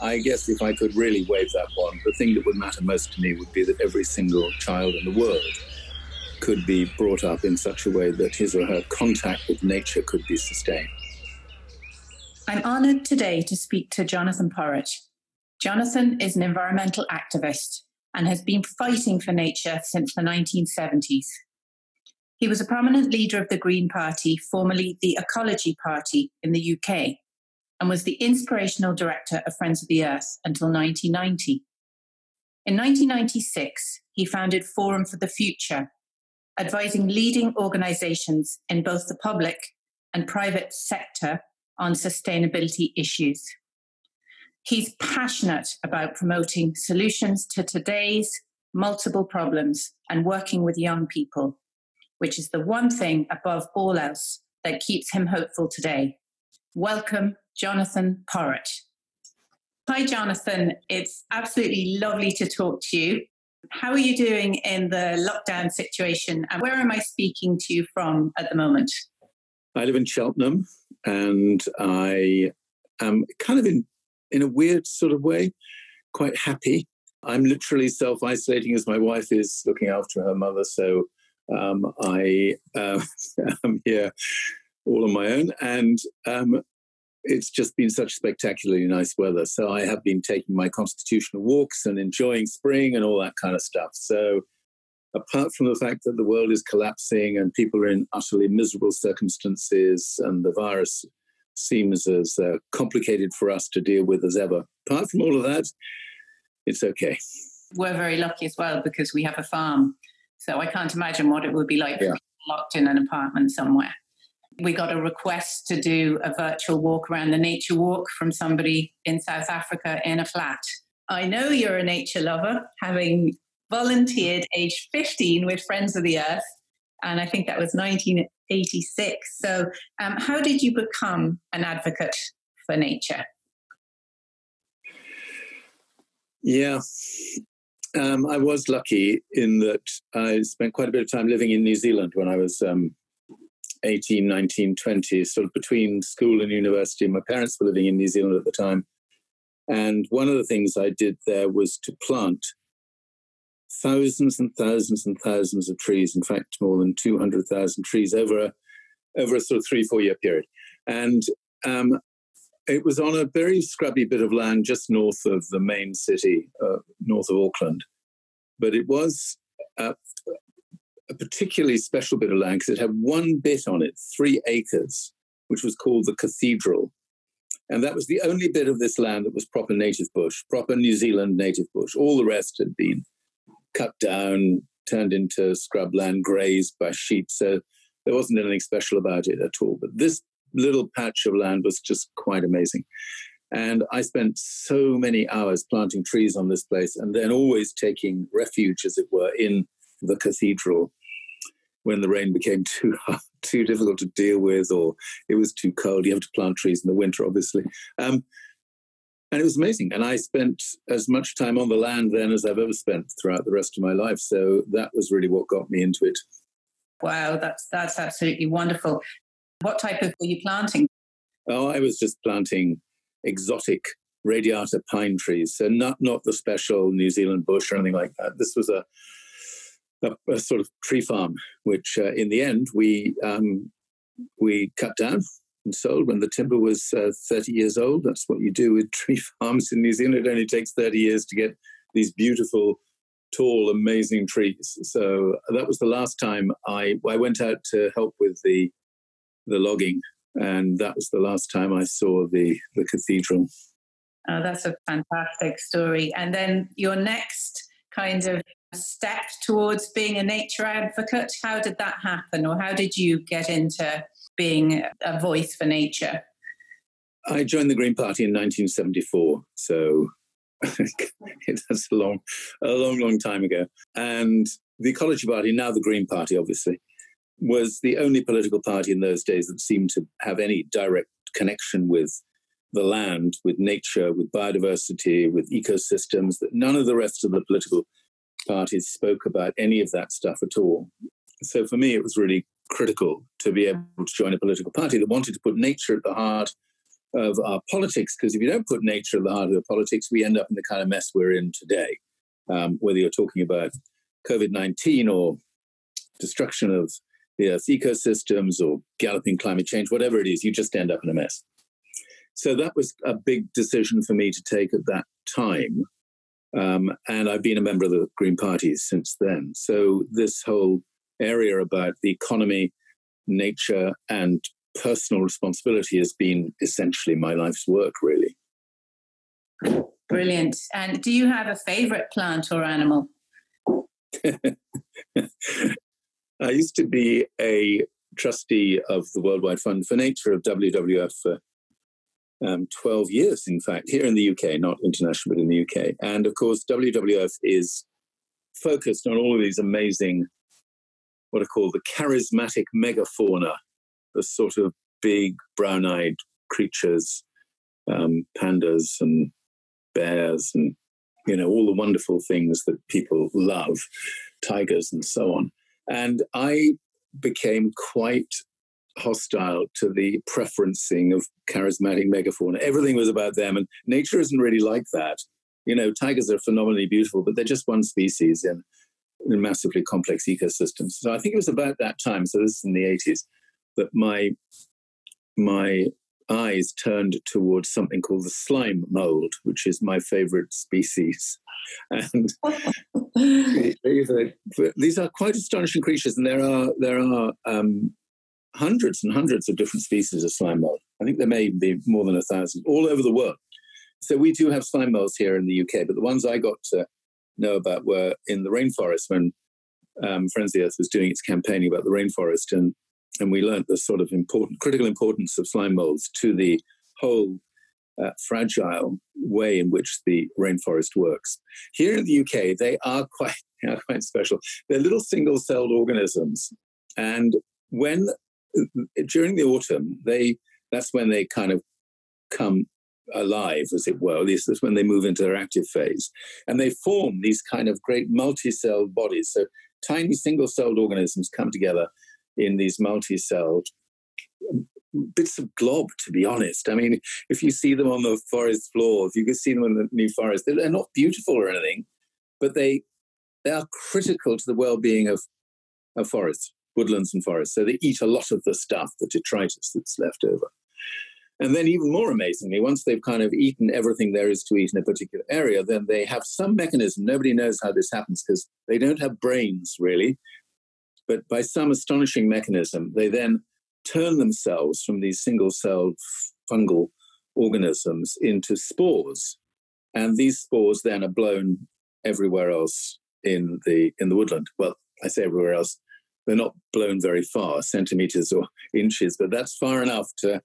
I guess if I could really wave that wand, the thing that would matter most to me would be that every single child in the world could be brought up in such a way that his or her contact with nature could be sustained. I'm honoured today to speak to Jonathan Porritt. Jonathan is an environmental activist and has been fighting for nature since the 1970s. He was a prominent leader of the Green Party, formerly the Ecology Party in the UK, and was the inspirational director of Friends of the Earth until 1990. In 1996, he founded Forum for the Future, advising leading organizations in both the public and private sector on sustainability issues. He's passionate about promoting solutions to today's multiple problems and working with young people, which is the one thing above all else that keeps him hopeful today. Welcome, Jonathan Porritt. Hi, Jonathan. It's absolutely lovely to talk to you. How are you doing in the lockdown situation? And where am I speaking to you from at the moment? I live in Cheltenham and I am kind of in, in a weird sort of way, quite happy. I'm literally self isolating as my wife is looking after her mother. So um, I uh, am here all on my own. And um, it's just been such spectacularly nice weather. So I have been taking my constitutional walks and enjoying spring and all that kind of stuff. So apart from the fact that the world is collapsing and people are in utterly miserable circumstances and the virus seems as uh, complicated for us to deal with as ever, apart from all of that, it's okay. We're very lucky as well because we have a farm. So I can't imagine what it would be like yeah. locked in an apartment somewhere. We got a request to do a virtual walk around the nature walk from somebody in South Africa in a flat. I know you're a nature lover, having volunteered age 15 with Friends of the Earth, and I think that was 1986. So, um, how did you become an advocate for nature? Yeah, um, I was lucky in that I spent quite a bit of time living in New Zealand when I was um, 18, 19, 20, sort of between school and university. My parents were living in New Zealand at the time. And one of the things I did there was to plant thousands and thousands and thousands of trees, in fact, more than 200,000 trees over a, over a sort of three, four year period. And um, it was on a very scrubby bit of land just north of the main city, uh, north of Auckland. But it was uh, a particularly special bit of land because it had one bit on it, three acres, which was called the Cathedral. And that was the only bit of this land that was proper native bush, proper New Zealand native bush. All the rest had been cut down, turned into scrubland, grazed by sheep. So there wasn't anything special about it at all. But this little patch of land was just quite amazing. And I spent so many hours planting trees on this place and then always taking refuge, as it were, in the cathedral when the rain became too too difficult to deal with or it was too cold. You have to plant trees in the winter, obviously. Um, and it was amazing. And I spent as much time on the land then as I've ever spent throughout the rest of my life. So that was really what got me into it. Wow, that's that's absolutely wonderful. What type of were you planting? Oh, I was just planting exotic radiata pine trees. So not not the special New Zealand bush or anything like that. This was a a, a sort of tree farm, which uh, in the end we um, we cut down and sold when the timber was uh, 30 years old. That's what you do with tree farms in New Zealand. It only takes 30 years to get these beautiful, tall, amazing trees. So that was the last time I I went out to help with the the logging, and that was the last time I saw the the cathedral. Oh, that's a fantastic story. And then your next kind of step towards being a nature advocate? How did that happen, or how did you get into being a voice for nature? I joined the Green Party in 1974, so that's a long, a long, long time ago. And the Ecology Party, now the Green Party, obviously, was the only political party in those days that seemed to have any direct connection with the land, with nature, with biodiversity, with ecosystems, that none of the rest of the political parties spoke about any of that stuff at all. So for me, it was really critical to be able to join a political party that wanted to put nature at the heart of our politics, because if you don't put nature at the heart of the politics, we end up in the kind of mess we're in today. Um, whether you're talking about COVID 19 or destruction of the Earth's ecosystems or galloping climate change, whatever it is, you just end up in a mess. So that was a big decision for me to take at that time. Um, and I've been a member of the Green Party since then. So this whole area about the economy, nature, and personal responsibility has been essentially my life's work, really. Brilliant. And do you have a favorite plant or animal? I used to be a trustee of the Worldwide Fund for Nature of WWF for um, 12 years, in fact, here in the UK, not international, but in the UK. And of course, WWF is focused on all of these amazing, what are called the charismatic megafauna, the sort of big brown eyed creatures, um, pandas and bears, and you know, all the wonderful things that people love, tigers and so on. And I became quite hostile to the preferencing of charismatic megafauna. Everything was about them, and nature isn't really like that. You know, tigers are phenomenally beautiful, but they're just one species in, in massively complex ecosystems. So I think it was about that time, so this is in the 80s, that my my eyes turned towards something called the slime mold, which is my favorite species. And these are quite astonishing creatures, and there are there are um, hundreds and hundreds of different species of slime mold. I think there may be more than a thousand all over the world. So we do have slime molds here in the UK, but the ones I got to know about were in the rainforest when um, Friends of the Earth was doing its campaigning about the rainforest, and and we learned the sort of important, critical importance of slime molds to the whole uh, fragile way in which the rainforest works. Here in the UK, they are quite, they are quite special. They're little single-celled organisms, and when during the autumn, they that's when they kind of come alive, as it were. This is when they move into their active phase, and they form these kind of great multi-celled bodies. So tiny single-celled organisms come together in these multi-celled um, bits of glob, to be honest. I mean, if you see them on the forest floor, if you can see them in the New Forest, they're not beautiful or anything, but they they are critical to the well-being of, of forests, woodlands and forests. So they eat a lot of the stuff, the detritus that's left over. And then, even more amazingly, once they've kind of eaten everything there is to eat in a particular area, then they have some mechanism. Nobody knows how this happens because they don't have brains, really. But by some astonishing mechanism, they then turn themselves from these single celled fungal organisms into spores. And these spores then are blown everywhere else in the in the woodland. Well, I say everywhere else. They're not blown very far, centimeters or inches, but that's far enough to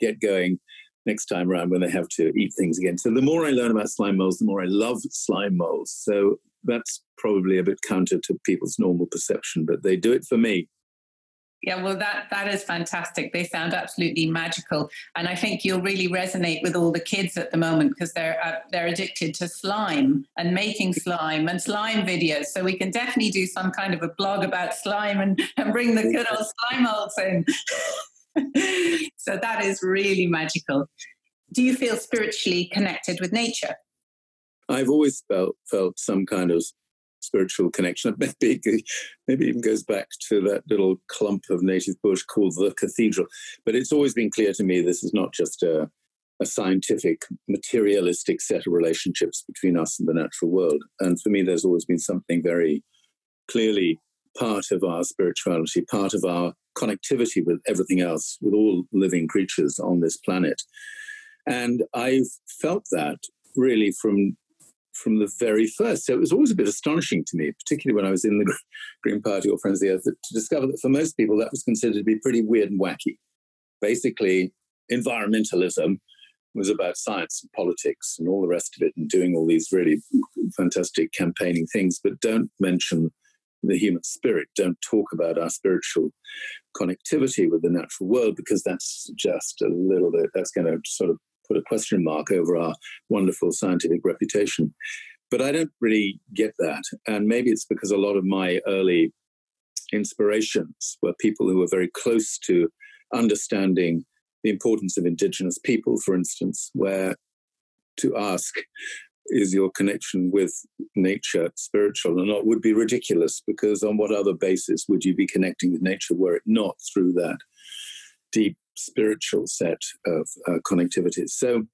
get going next time around when they have to eat things again. So the more I learn about slime molds, the more I love slime molds. So that's probably a bit counter to people's normal perception, but they do it for me. Yeah, well, that that is fantastic. They sound absolutely magical, and I think you'll really resonate with all the kids at the moment because they're uh, they're addicted to slime and making slime and slime videos. So we can definitely do some kind of a blog about slime and, and bring the good old slime molds in. so that is really magical. Do you feel spiritually connected with nature? I've always felt felt some kind of spiritual connection. Maybe maybe even goes back to that little clump of native bush called the cathedral. But it's always been clear to me this is not just a, a scientific, materialistic set of relationships between us and the natural world. And for me, there's always been something very clearly part of our spirituality, part of our connectivity with everything else, with all living creatures on this planet. And I've felt that really from from the very first. So it was always a bit astonishing to me, particularly when I was in the Green Party or Friends of the Earth, to discover that for most people that was considered to be pretty weird and wacky. Basically, environmentalism was about science and politics and all the rest of it, and doing all these really fantastic campaigning things, but don't mention the human spirit. Don't talk about our spiritual connectivity with the natural world because that's just a little bit, that's going to sort of put a question mark over our wonderful scientific reputation. But I don't really get that. And maybe it's because a lot of my early inspirations were people who were very close to understanding the importance of indigenous people, for instance, where to ask, is your connection with nature spiritual or not, would be ridiculous because on what other basis would you be connecting with nature were it not through that deep spiritual set of uh, connectivities? So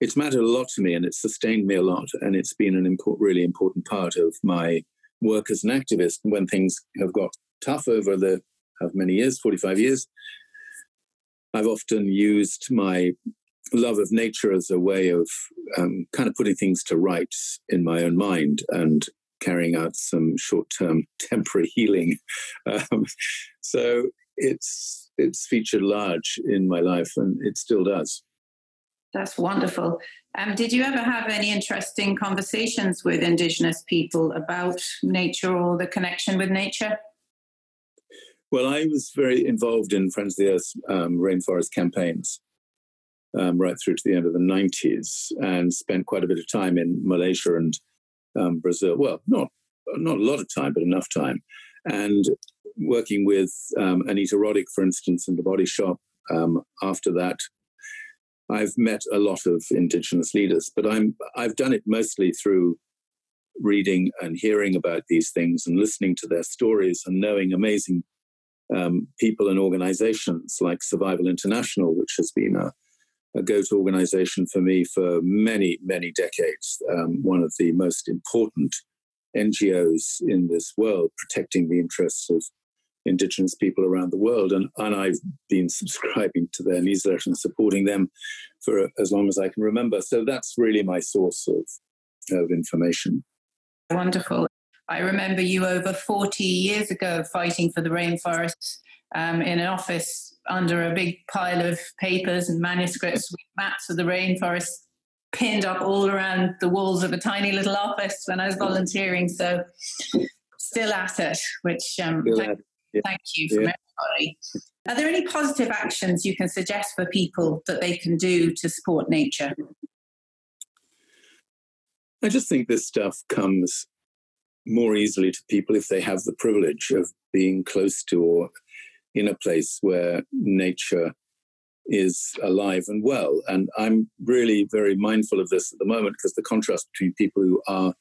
it's mattered a lot to me and it's sustained me a lot. And it's been an important, really important part of my work as an activist. when things have got tough over the how many years, 45 years, I've often used my love of nature as a way of um, kind of putting things to rights in my own mind and carrying out some short-term temporary healing. Um, so it's it's featured large in my life, and it still does. That's wonderful. Um, did you ever have any interesting conversations with Indigenous people about nature or the connection with nature? Well, I was very involved in Friends of the Earth um, rainforest campaigns um, right through to the end of the 90s and spent quite a bit of time in Malaysia and um, Brazil. Well, not, not a lot of time, but enough time. And working with um, Anita Roddick, for instance, in the Body Shop. Um, after that, I've met a lot of Indigenous leaders, but I'm, I've done it mostly through reading and hearing about these things and listening to their stories and knowing amazing um, people and organizations like Survival International, which has been a, a go to organization for me for many, many decades. Um, one of the most important NGOs in this world, protecting the interests of Indigenous people around the world. And, and I've been subscribing to their newsletter and supporting them for as long as I can remember. So that's really my source of, of information. Wonderful. I remember you over 40 years ago fighting for the rainforests um, in an office under a big pile of papers and manuscripts with maps of the rainforest pinned up all around the walls of a tiny little office when I was volunteering. So still at it, which um, thank, yeah. thank, you from yeah. everybody. Are there any positive actions you can suggest for people that they can do to support nature? I just think this stuff comes more easily to people if they have the privilege of being close to or in a place where nature is alive and well. And I'm really very mindful of this at the moment because the contrast between people who are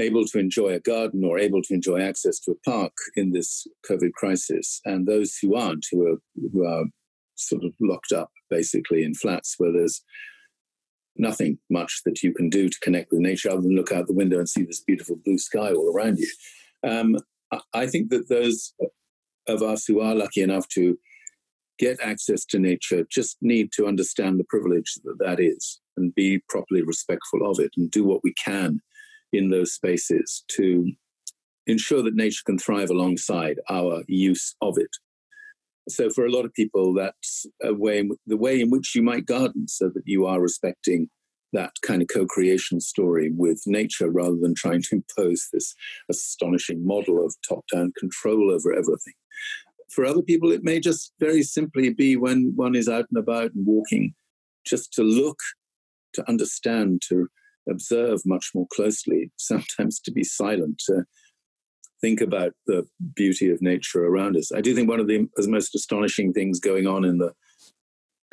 able to enjoy a garden or able to enjoy access to a park in this COVID crisis and those who aren't, who are, who are sort of locked up basically in flats where there's nothing much that you can do to connect with nature other than look out the window and see this beautiful blue sky all around you. Um, I think that those of us who are lucky enough to get access to nature just need to understand the privilege that that is and be properly respectful of it and do what we can in those spaces to ensure that nature can thrive alongside our use of it. So, for a lot of people, that's a way, the way in which you might garden so that you are respecting that kind of co-creation story with nature rather than trying to impose this astonishing model of top-down control over everything. For other people, it may just very simply be when one is out and about and walking, just to look, to understand, to observe much more closely, sometimes to be silent, to think about the beauty of nature around us. I do think one of the most astonishing things going on in the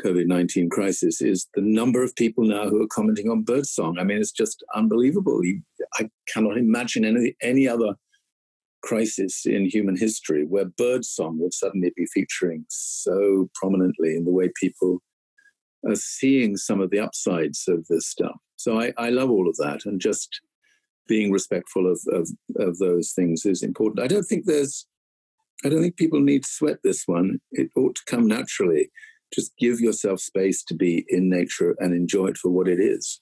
COVID 19 crisis is the number of people now who are commenting on birdsong. I mean, it's just unbelievable. I cannot imagine any, any other crisis in human history where birdsong would suddenly be featuring so prominently in the way people are seeing some of the upsides of this stuff. So I, I love all of that. And just being respectful of, of, of those things is important. I don't think there's, I don't think people need to sweat this one. It ought to come naturally just give yourself space to be in nature and enjoy it for what it is.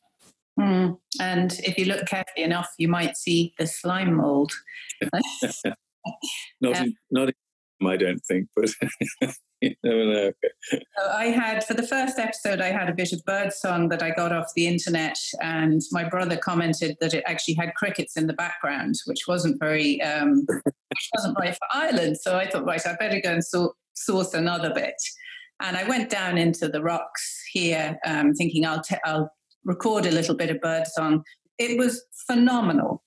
Mm. And if you look carefully enough, you might see the slime mold. not, in, not in, I don't think, but you never know. So I had, for the first episode, I had a bit of bird song that I got off the internet, and my brother commented that it actually had crickets in the background, which wasn't very, um, which wasn't right for Ireland. So I thought, right, I better go and so- source another bit. And I went down into the rocks here, um, thinking I'll, t- I'll record a little bit of birdsong. It was phenomenal.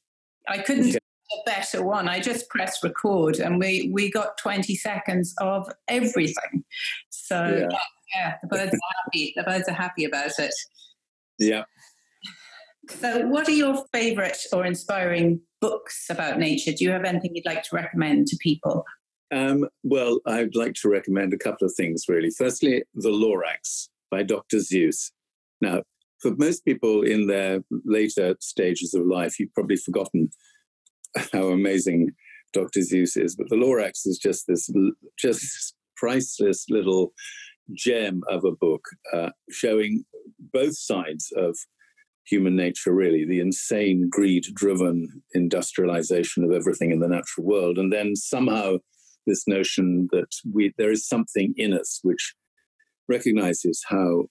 I couldn't yeah. A better one. I just pressed record, and we we got twenty seconds of everything. So yeah. Yeah, the birds are happy. The birds are happy about it. Yeah. So, what are your favourite or inspiring books about nature? Do you have anything you'd like to recommend to people? Um, well, I'd like to recommend a couple of things, really. Firstly, The Lorax by Dr. Seuss. Now, for most people in their later stages of life, you've probably forgotten how amazing Dr. Seuss is, but The Lorax is just this just priceless little gem of a book uh, showing both sides of human nature, really the insane, greed driven industrialization of everything in the natural world. And then somehow this notion that we, there is something in us which recognizes how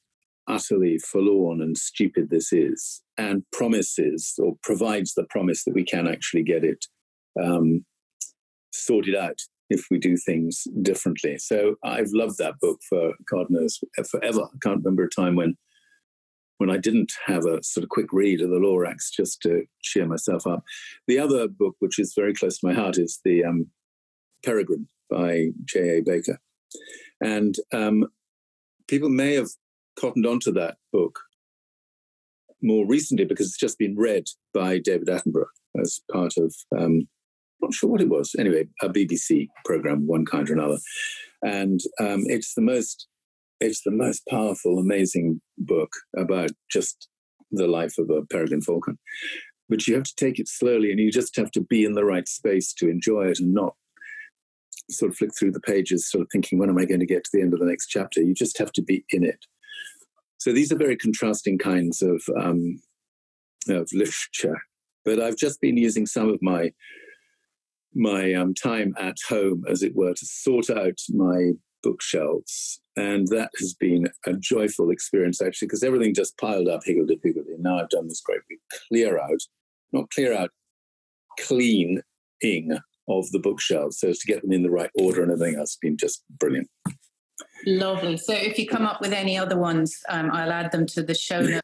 utterly forlorn and stupid this is and promises or provides the promise that we can actually get it um, sorted out if we do things differently. So I've loved that book for God knows forever. I can't remember a time when when I didn't have a sort of quick read of the Lorax just to cheer myself up. The other book, which is very close to my heart, is the um, Peregrine by J.A. Baker, and um, people may have cottoned onto that book more recently because it's just been read by David Attenborough as part of um, not sure what it was. Anyway, a BBC program, one kind or another, and um, it's the most it's the most powerful, amazing book about just the life of a peregrine falcon. But you have to take it slowly, and you just have to be in the right space to enjoy it, and not sort of flick through the pages, sort of thinking, when am I going to get to the end of the next chapter? You just have to be in it. So these are very contrasting kinds of um, of literature. But I've just been using some of my my um, time at home, as it were, to sort out my bookshelves. And that has been a joyful experience, actually, because everything just piled up higgledy piggledy. Now I've done this great big clear out, not clear out, cleaning of the bookshelves so as to get them in the right order and everything else has been just brilliant. Lovely. So if you come up with any other ones, um, I'll add them to the show notes.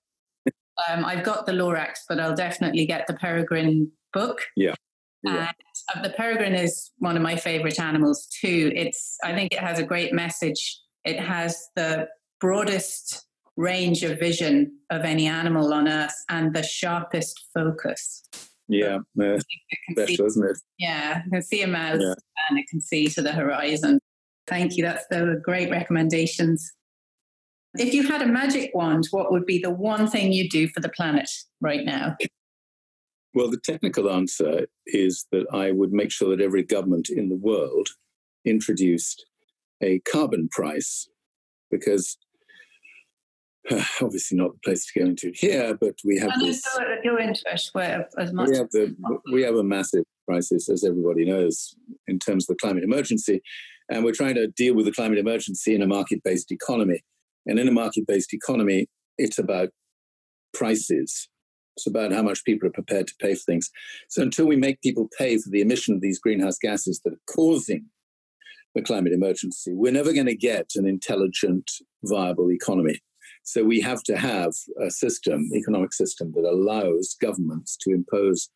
Um, I've got the Lorax, but I'll definitely get the Peregrine book. Yeah. Yeah. And uh, the peregrine is one of my favorite animals too. It's I think it has a great message. It has the broadest range of vision of any animal on earth and the sharpest focus. Yeah, uh, special, see, isn't it? Yeah, you can see a mouse yeah. and it can see to the horizon. Thank you. That's the great recommendations. If you had a magic wand, what would be the one thing you do for the planet right now? Well, the technical answer is that I would make sure that every government in the world introduced a carbon price because uh, obviously not the place to go into here, but we have and this. Your interest, where as much we have the we have a massive crisis, as everybody knows, in terms of the climate emergency, and we're trying to deal with the climate emergency in a market-based economy. And in a market-based economy, it's about prices it's about how much people are prepared to pay for things. So until we make people pay for the emission of these greenhouse gases that are causing the climate emergency, we're never going to get an intelligent, viable economy. So we have to have a system, economic system, that allows governments to impose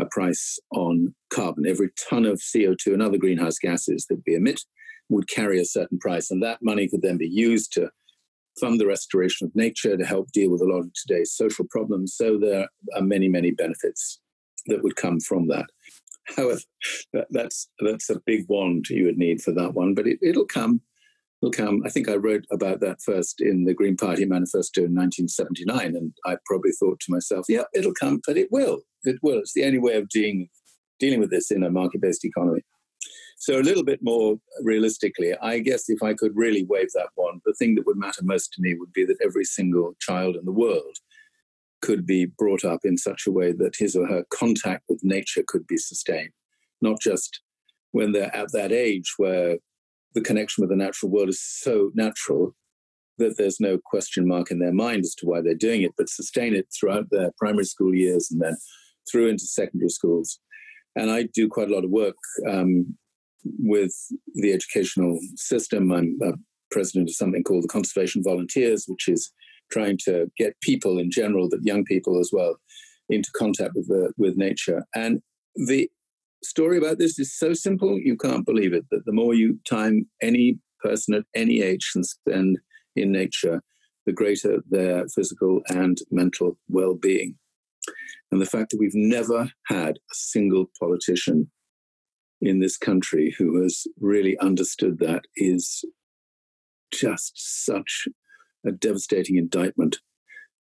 a price on carbon. Every ton of CO2 and other greenhouse gases that we emit would carry a certain price, and that money could then be used to fund the restoration of nature to help deal with a lot of today's social problems. So there are many, many benefits that would come from that. However, that's that's a big wand you would need for that one, but it, it'll come. It'll come. I think I wrote about that first in the Green Party manifesto in 1979, and I probably thought to myself, "Yeah, it'll come, but it will. It will. It's the only way of dealing dealing with this in a market-based economy." So, a little bit more realistically, I guess if I could really wave that wand, the thing that would matter most to me would be that every single child in the world could be brought up in such a way that his or her contact with nature could be sustained, not just when they're at that age where the connection with the natural world is so natural that there's no question mark in their mind as to why they're doing it, but sustain it throughout their primary school years and then through into secondary schools. And I do quite a lot of work um, with the educational system. I'm president of something called the Conservation Volunteers, which is trying to get people in general, but young people as well, into contact with the, with nature. And the story about this is so simple you can't believe it. That the more you time any person at any age can spend in nature, the greater their physical and mental well being. And the fact that we've never had a single politician in this country who has really understood that is just such a devastating indictment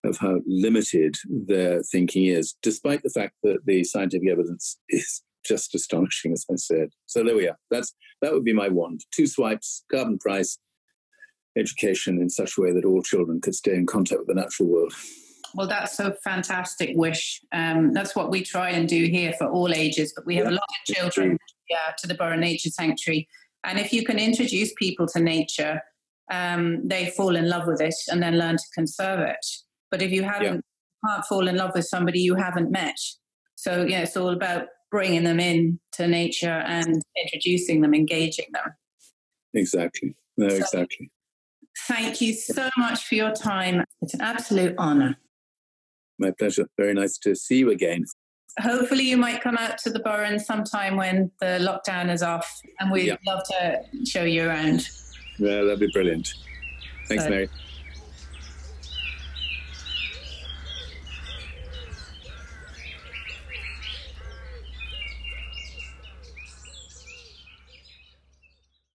of how limited their thinking is, despite the fact that the scientific evidence is just astonishing, as I said. So there we are. That's that would be my wand. Two swipes, carbon price, education in such a way that all children could stay in contact with the natural world. Well, that's a fantastic wish. Um, that's what we try and do here for all ages. But we have yeah. a lot of children yeah, to the Burren Nature Sanctuary. And if you can introduce people to nature, um, they fall in love with it and then learn to conserve it. But if you haven't, yeah. can't fall in love with somebody you haven't met. So, yeah, it's all about bringing them in to nature and introducing them, engaging them. Exactly. No, so, exactly. Thank you so much for your time. It's an absolute honor. My pleasure. Very nice to see you again. Hopefully, you might come out to the Burren sometime when the lockdown is off, and we'd yeah. love to show you around. Yeah, that'd be brilliant. Thanks, so, Mary.